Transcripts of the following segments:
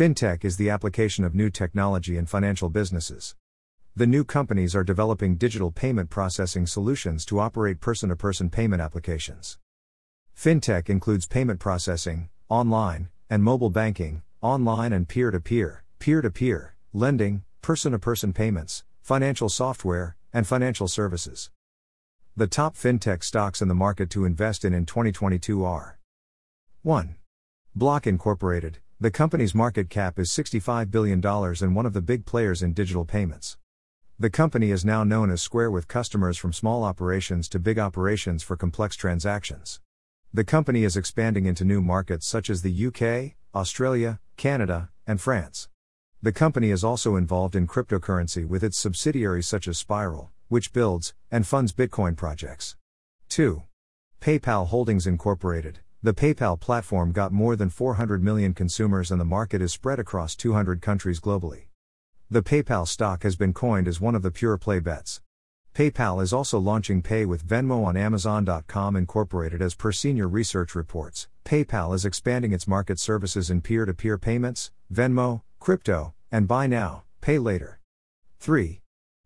Fintech is the application of new technology in financial businesses. The new companies are developing digital payment processing solutions to operate person to person payment applications. Fintech includes payment processing, online, and mobile banking, online and peer to peer, peer to peer, lending, person to person payments, financial software, and financial services. The top fintech stocks in the market to invest in in 2022 are 1. Block Incorporated, the company's market cap is $65 billion and one of the big players in digital payments. The company is now known as Square with customers from small operations to big operations for complex transactions. The company is expanding into new markets such as the UK, Australia, Canada, and France. The company is also involved in cryptocurrency with its subsidiaries such as Spiral, which builds and funds Bitcoin projects. 2. PayPal Holdings Incorporated, the PayPal platform got more than 400 million consumers and the market is spread across 200 countries globally. The PayPal stock has been coined as one of the pure play bets. PayPal is also launching Pay with Venmo on Amazon.com Incorporated as per senior research reports. PayPal is expanding its market services in peer to peer payments, Venmo, crypto, and buy now, pay later. 3.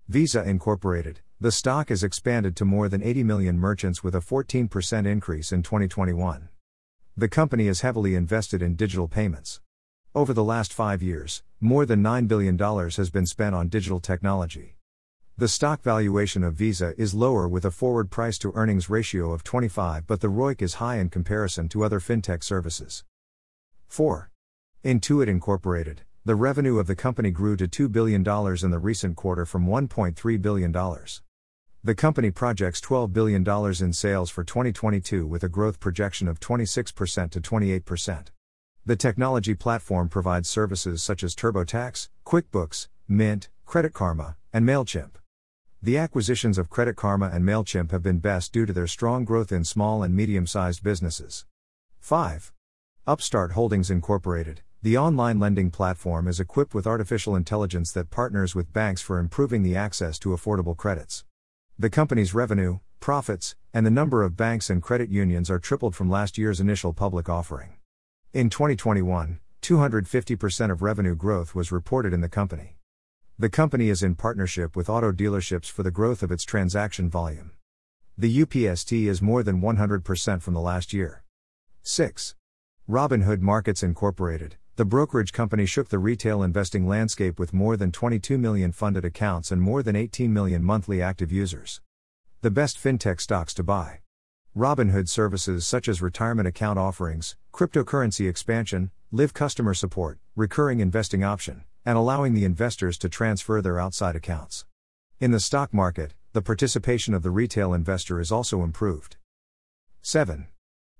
Visa Incorporated, the stock has expanded to more than 80 million merchants with a 14% increase in 2021. The company is heavily invested in digital payments. Over the last five years, more than $9 billion has been spent on digital technology. The stock valuation of Visa is lower with a forward price to earnings ratio of 25, but the ROIC is high in comparison to other fintech services. 4. Intuit Incorporated, the revenue of the company grew to $2 billion in the recent quarter from $1.3 billion. The company projects $12 billion in sales for 2022 with a growth projection of 26% to 28%. The technology platform provides services such as TurboTax, QuickBooks, Mint, Credit Karma, and MailChimp. The acquisitions of Credit Karma and MailChimp have been best due to their strong growth in small and medium sized businesses. 5. Upstart Holdings Incorporated, the online lending platform is equipped with artificial intelligence that partners with banks for improving the access to affordable credits. The company's revenue, profits, and the number of banks and credit unions are tripled from last year's initial public offering. In 2021, 250% of revenue growth was reported in the company. The company is in partnership with auto dealerships for the growth of its transaction volume. The UPST is more than 100% from the last year. 6. Robinhood Markets Incorporated, the brokerage company shook the retail investing landscape with more than 22 million funded accounts and more than 18 million monthly active users. The best fintech stocks to buy. Robinhood services such as retirement account offerings, cryptocurrency expansion, live customer support, recurring investing option, and allowing the investors to transfer their outside accounts. In the stock market, the participation of the retail investor is also improved. 7.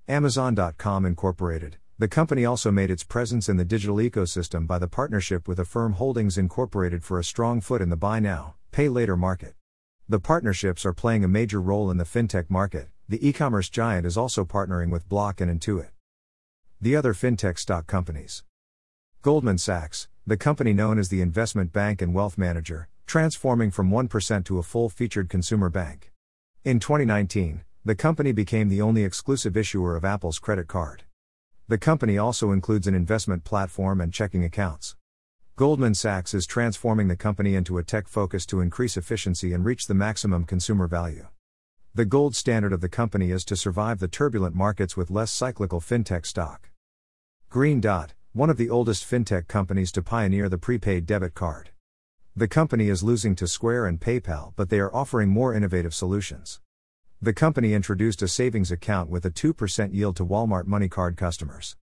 Amazon.com Incorporated, the company also made its presence in the digital ecosystem by the partnership with Affirm Holdings Incorporated for a strong foot in the buy now, pay later market. The partnerships are playing a major role in the fintech market. The e commerce giant is also partnering with Block and Intuit. The other fintech stock companies Goldman Sachs, the company known as the investment bank and wealth manager, transforming from 1% to a full featured consumer bank. In 2019, the company became the only exclusive issuer of Apple's credit card. The company also includes an investment platform and checking accounts. Goldman Sachs is transforming the company into a tech focus to increase efficiency and reach the maximum consumer value. The gold standard of the company is to survive the turbulent markets with less cyclical fintech stock. Green Dot, one of the oldest fintech companies to pioneer the prepaid debit card. The company is losing to Square and PayPal, but they are offering more innovative solutions. The company introduced a savings account with a 2% yield to Walmart MoneyCard customers.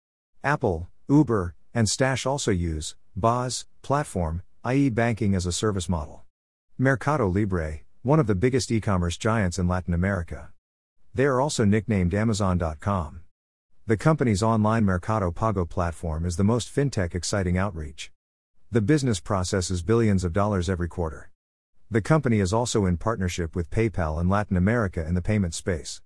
Apple, Uber, and Stash also use BaaS platform, i.e., banking as a service model. Mercado Libre, one of the biggest e commerce giants in Latin America. They are also nicknamed Amazon.com. The company's online Mercado Pago platform is the most fintech exciting outreach. The business processes billions of dollars every quarter. The company is also in partnership with PayPal in Latin America in the payment space.